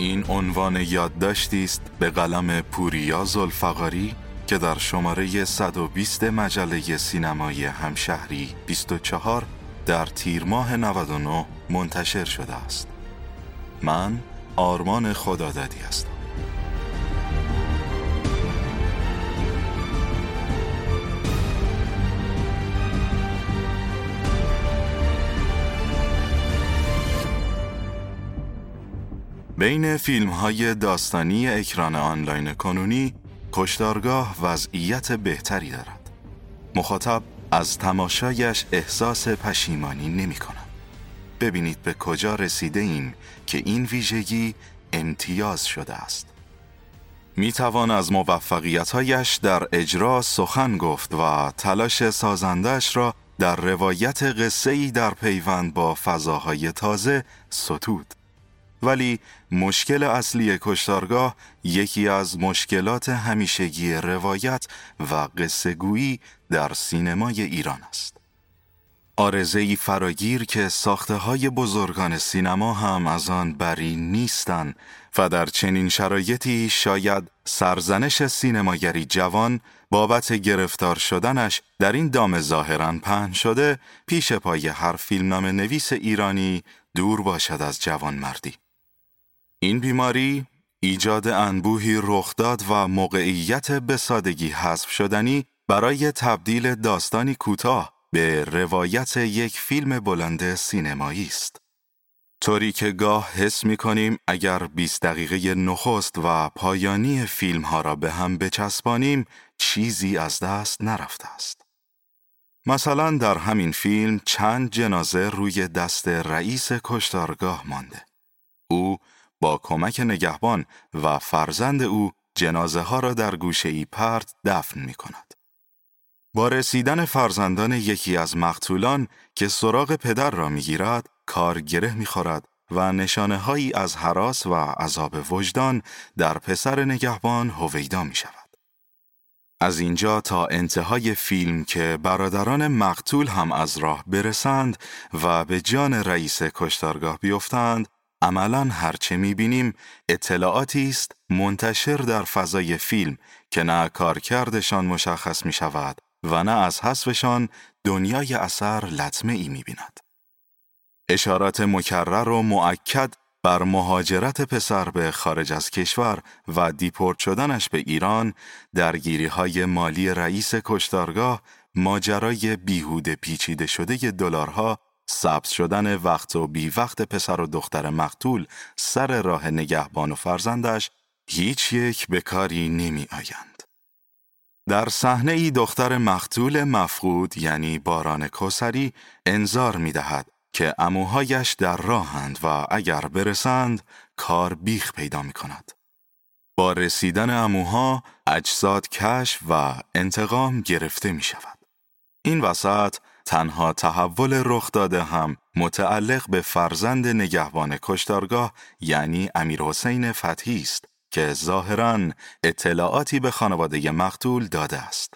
این عنوان یادداشتی است به قلم پوریا زلفقاری که در شماره 120 مجله سینمایی همشهری 24 در تیر ماه 99 منتشر شده است. من آرمان خدادادی هستم. بین فیلم های داستانی اکران آنلاین کنونی کشتارگاه وضعیت بهتری دارد. مخاطب از تماشایش احساس پشیمانی نمی کنم. ببینید به کجا رسیده ایم که این ویژگی امتیاز شده است. می توان از موفقیتهایش در اجرا سخن گفت و تلاش سازندش را در روایت قصه‌ای در پیوند با فضاهای تازه ستود. ولی مشکل اصلی کشتارگاه یکی از مشکلات همیشگی روایت و قصهگویی در سینمای ایران است. آرزهی فراگیر که ساخته های بزرگان سینما هم از آن بری نیستند و در چنین شرایطی شاید سرزنش سینماگری جوان بابت گرفتار شدنش در این دام ظاهرا پهن شده پیش پای هر فیلمنامه نویس ایرانی دور باشد از جوان مردی. این بیماری ایجاد انبوهی رخداد و موقعیت به سادگی حذف شدنی برای تبدیل داستانی کوتاه به روایت یک فیلم بلند سینمایی است. طوری که گاه حس می کنیم اگر 20 دقیقه نخست و پایانی فیلم ها را به هم بچسبانیم چیزی از دست نرفته است. مثلا در همین فیلم چند جنازه روی دست رئیس کشتارگاه مانده. او با کمک نگهبان و فرزند او جنازه ها را در گوشه ای پرت دفن می کند. با رسیدن فرزندان یکی از مقتولان که سراغ پدر را می گیرد، کار گره می خورد و نشانه هایی از حراس و عذاب وجدان در پسر نگهبان هویدا می شود. از اینجا تا انتهای فیلم که برادران مقتول هم از راه برسند و به جان رئیس کشتارگاه بیفتند عملا هرچه می‌بینیم اطلاعاتی است منتشر در فضای فیلم که نه کارکردشان مشخص می شود و نه از حذفشان دنیای اثر لطمه ای می بیند. اشارات مکرر و معکد بر مهاجرت پسر به خارج از کشور و دیپورت شدنش به ایران، درگیری های مالی رئیس کشتارگاه، ماجرای بیهود پیچیده شده دلارها سبز شدن وقت و بی وقت پسر و دختر مقتول سر راه نگهبان و فرزندش هیچ یک به کاری نمی آیند. در صحنه ای دختر مقتول مفقود یعنی باران کوسری انظار می دهد که اموهایش در راهند و اگر برسند کار بیخ پیدا می کند. با رسیدن اموها اجساد کشف و انتقام گرفته می شود. این وسط تنها تحول رخ داده هم متعلق به فرزند نگهبان کشتارگاه یعنی امیر حسین فتحی است که ظاهرا اطلاعاتی به خانواده مقتول داده است.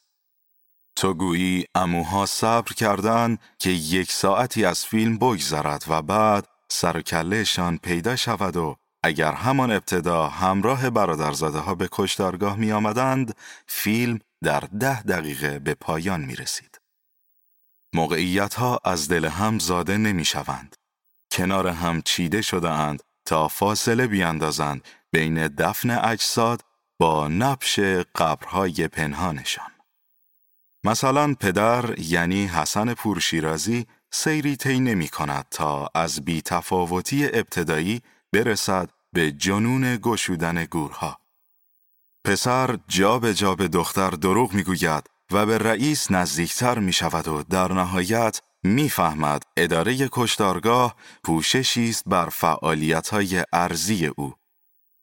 تو گویی اموها صبر کردند که یک ساعتی از فیلم بگذرد و بعد سرکلهشان پیدا شود و اگر همان ابتدا همراه برادرزاده ها به کشتارگاه می آمدند، فیلم در ده دقیقه به پایان می رسید. موقعیت ها از دل هم زاده نمی شوند. کنار هم چیده شده اند تا فاصله بیاندازند بین دفن اجساد با نبش قبرهای پنهانشان. مثلا پدر یعنی حسن پورشیرازی سیری طی نمی کند تا از بی تفاوتی ابتدایی برسد به جنون گشودن گورها. پسر جا به جا به دختر دروغ می گوید و به رئیس نزدیکتر می شود و در نهایت می‌فهمد اداره کشتارگاه پوششی است بر فعالیت‌های ارزی او.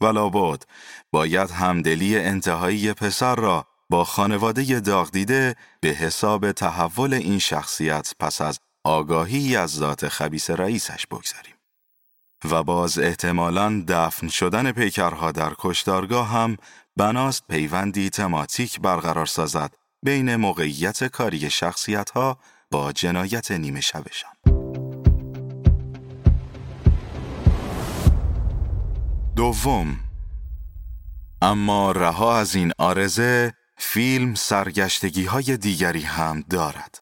ولابد باید همدلی انتهایی پسر را با خانواده داغ دیده به حساب تحول این شخصیت پس از آگاهی از ذات خبیس رئیسش بگذاریم. و باز احتمالاً دفن شدن پیکرها در کشتارگاه هم بناست پیوندی تماتیک برقرار سازد بین موقعیت کاری شخصیت ها با جنایت نیمه شبشان. دوم اما رها از این آرزه فیلم سرگشتگی های دیگری هم دارد.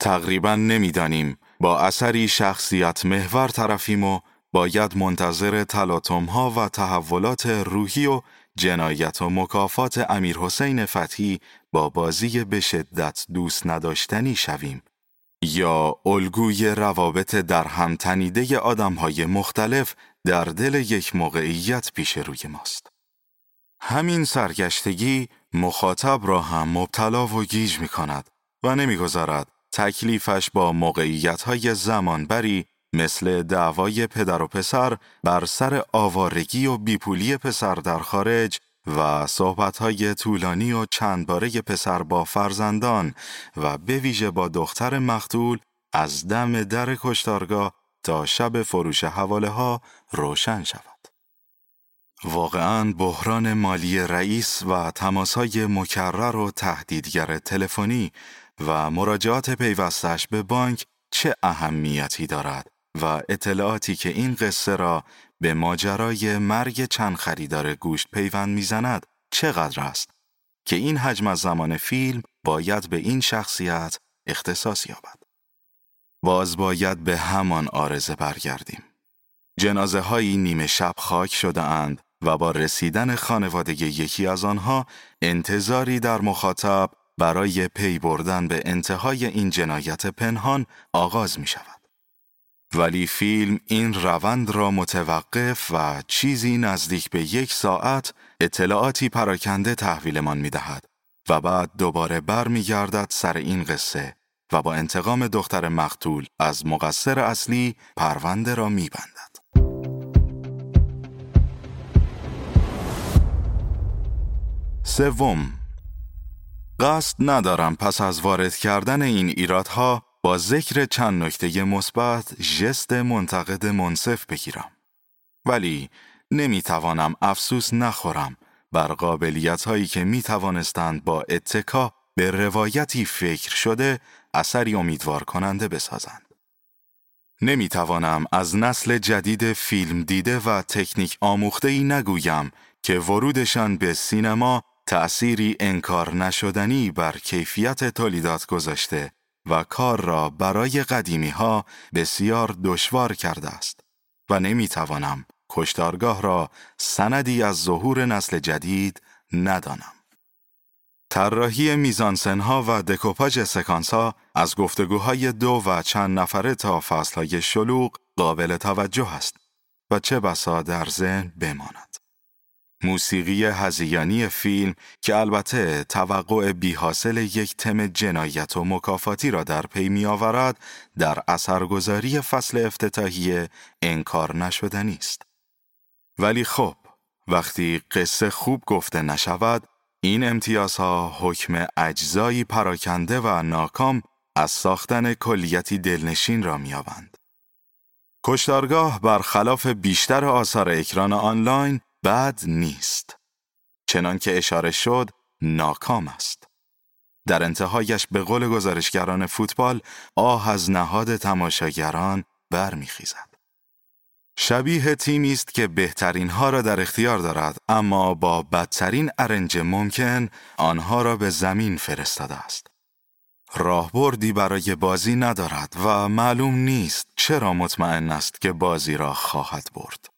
تقریبا نمی‌دانیم با اثری شخصیت محور طرفیم و باید منتظر تلاتم ها و تحولات روحی و جنایت و مکافات امیر حسین فتحی با بازی به شدت دوست نداشتنی شویم یا الگوی روابط در هم تنیده آدم های مختلف در دل یک موقعیت پیش روی ماست. همین سرگشتگی مخاطب را هم مبتلا و گیج می کند و نمی‌گذارد تکلیفش با موقعیت های زمانبری مثل دعوای پدر و پسر بر سر آوارگی و بیپولی پسر در خارج و صحبتهای طولانی و چند باره پسر با فرزندان و به ویژه با دختر مختول از دم در کشتارگاه تا شب فروش حواله ها روشن شود. واقعا بحران مالی رئیس و تماسهای مکرر و تهدیدگر تلفنی و مراجعات پیوستش به بانک چه اهمیتی دارد و اطلاعاتی که این قصه را به ماجرای مرگ چند خریدار گوشت پیوند می‌زند چقدر است که این حجم از زمان فیلم باید به این شخصیت اختصاص یابد. باز باید به همان آرزه برگردیم. جنازه هایی نیمه شب خاک شده اند و با رسیدن خانواده یکی از آنها انتظاری در مخاطب برای پی بردن به انتهای این جنایت پنهان آغاز می شود. ولی فیلم این روند را متوقف و چیزی نزدیک به یک ساعت اطلاعاتی پراکنده تحویلمان می دهد و بعد دوباره بر می گردد سر این قصه و با انتقام دختر مقتول از مقصر اصلی پرونده را می بندد. سوم قصد ندارم پس از وارد کردن این ایرادها با ذکر چند نکته مثبت ژست منتقد منصف بگیرم ولی نمی توانم افسوس نخورم بر قابلیت هایی که می توانستند با اتکا به روایتی فکر شده اثری امیدوار کننده بسازند. نمی توانم از نسل جدید فیلم دیده و تکنیک آموخته ای نگویم که ورودشان به سینما تأثیری انکار نشدنی بر کیفیت تولیدات گذاشته و کار را برای قدیمی ها بسیار دشوار کرده است و نمی توانم کشتارگاه را سندی از ظهور نسل جدید ندانم. طراحی میزانسنها و دکوپاژ سکانس از گفتگوهای دو و چند نفره تا فصلهای شلوغ قابل توجه است و چه بسا در ذهن بماند. موسیقی هزیانی فیلم که البته توقع بیحاصل یک تم جنایت و مکافاتی را در پی می آورد در اثرگذاری فصل افتتاحی انکار نشدنی است. ولی خب وقتی قصه خوب گفته نشود این امتیازها حکم اجزایی پراکنده و ناکام از ساختن کلیتی دلنشین را میابند. کشتارگاه برخلاف بیشتر آثار اکران آنلاین بد نیست. چنان که اشاره شد ناکام است. در انتهایش به قول گزارشگران فوتبال آه از نهاد تماشاگران برمیخیزد. شبیه تیمی است که بهترین ها را در اختیار دارد اما با بدترین ارنج ممکن آنها را به زمین فرستاده است. راهبردی برای بازی ندارد و معلوم نیست چرا مطمئن است که بازی را خواهد برد.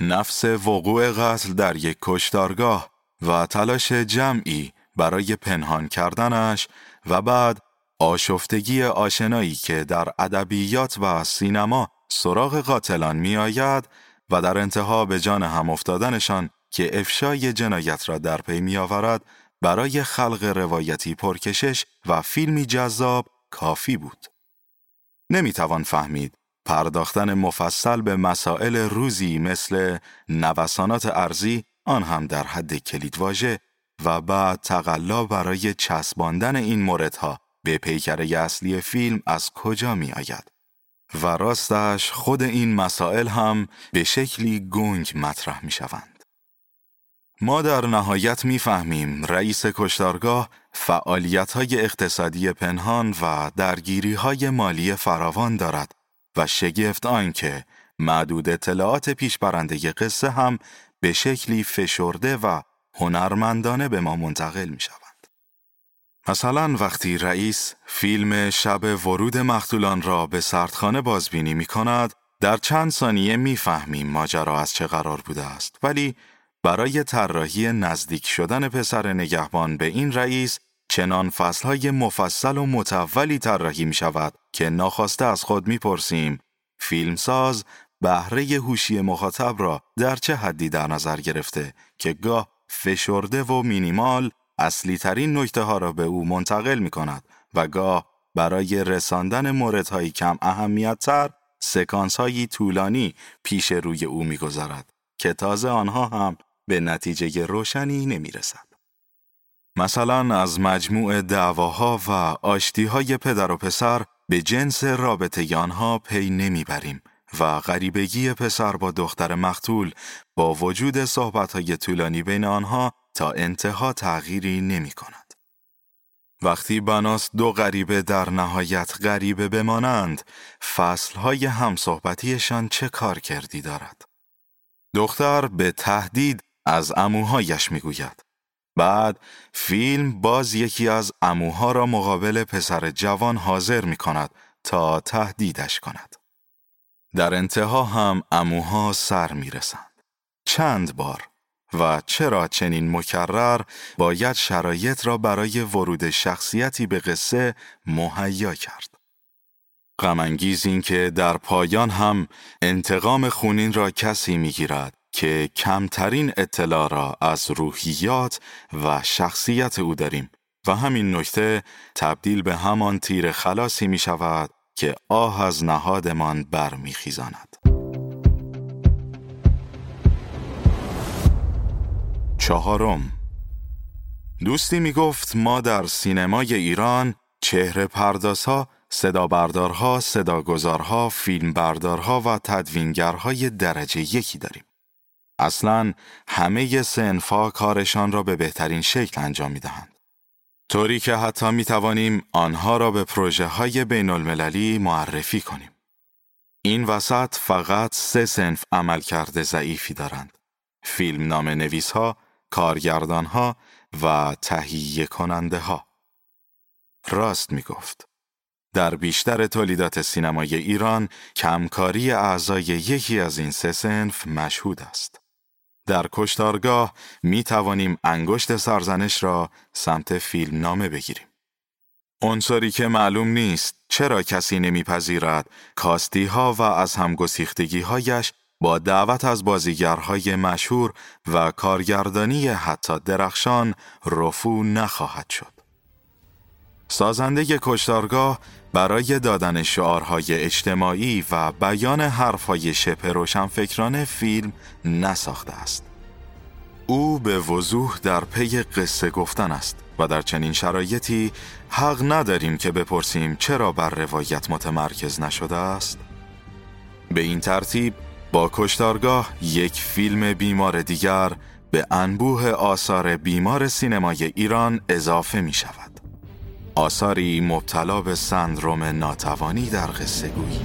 نفس وقوع قتل در یک کشتارگاه و تلاش جمعی برای پنهان کردنش و بعد آشفتگی آشنایی که در ادبیات و سینما سراغ قاتلان می آید و در انتها به جان هم افتادنشان که افشای جنایت را در پی می آورد برای خلق روایتی پرکشش و فیلمی جذاب کافی بود. نمی‌توان فهمید پرداختن مفصل به مسائل روزی مثل نوسانات ارزی آن هم در حد کلیدواژه و بعد تقلا برای چسباندن این موردها به پیکره اصلی فیلم از کجا می آید؟ و راستش خود این مسائل هم به شکلی گنگ مطرح می شوند. ما در نهایت می‌فهمیم رئیس کشتارگاه فعالیت های اقتصادی پنهان و درگیری های مالی فراوان دارد و شگفت آنکه معدود اطلاعات پیشبرنده قصه هم به شکلی فشرده و هنرمندانه به ما منتقل می شود. مثلا وقتی رئیس فیلم شب ورود مختولان را به سردخانه بازبینی می کند، در چند ثانیه می‌فهمیم ماجرا از چه قرار بوده است ولی برای طراحی نزدیک شدن پسر نگهبان به این رئیس چنان فصلهای مفصل و متولی طراحی می شود که ناخواسته از خود می پرسیم فیلمساز بهره هوشی مخاطب را در چه حدی در نظر گرفته که گاه فشرده و مینیمال اصلی ترین نکته ها را به او منتقل می کند و گاه برای رساندن موردهایی کم اهمیت تر سکانس هایی طولانی پیش روی او می‌گذارد که تازه آنها هم به نتیجه روشنی نمی رسد. مثلا از مجموع دعواها و آشتیهای پدر و پسر به جنس رابطه آنها پی نمی‌بریم و غریبگی پسر با دختر مختول با وجود صحبتهای طولانی بین آنها تا انتها تغییری نمی کند. وقتی بناست دو غریبه در نهایت غریبه بمانند، فصلهای همصحبتیشان چه کار کردی دارد؟ دختر به تهدید از اموهایش می‌گوید. بعد فیلم باز یکی از اموها را مقابل پسر جوان حاضر می کند تا تهدیدش کند. در انتها هم اموها سر می رسند. چند بار و چرا چنین مکرر باید شرایط را برای ورود شخصیتی به قصه مهیا کرد. غمانگیز این که در پایان هم انتقام خونین را کسی می‌گیرد که کمترین اطلاع را از روحیات و شخصیت او داریم و همین نکته تبدیل به همان تیر خلاصی می شود که آه از نهادمان برمیخیزاند. چهارم دوستی می گفت ما در سینمای ایران چهره پردازها، صدا بردارها، صدا گذارها، فیلم بردارها و تدوینگرهای درجه یکی داریم. اصلا همه سنفا کارشان را به بهترین شکل انجام می دهند. طوری که حتی می توانیم آنها را به پروژه های بین المللی معرفی کنیم. این وسط فقط سه سنف عملکرد ضعیفی دارند. فیلم نام نویس ها، کارگردان ها و تهیه کننده ها. راست می گفت. در بیشتر تولیدات سینمای ایران کمکاری اعضای یکی از این سه سنف مشهود است. در کشتارگاه می توانیم انگشت سرزنش را سمت فیلم نامه بگیریم. عنصری که معلوم نیست چرا کسی نمیپذیرد کاستی ها و از همگسیختگی هایش با دعوت از بازیگرهای مشهور و کارگردانی حتی درخشان رفو نخواهد شد. سازنده کشتارگاه برای دادن شعارهای اجتماعی و بیان حرفهای شبه روشنفکرانه فیلم نساخته است. او به وضوح در پی قصه گفتن است و در چنین شرایطی حق نداریم که بپرسیم چرا بر روایت متمرکز نشده است؟ به این ترتیب با کشتارگاه یک فیلم بیمار دیگر به انبوه آثار بیمار سینمای ایران اضافه می شود. آثاری مبتلا به سندروم ناتوانی در قصه گویی.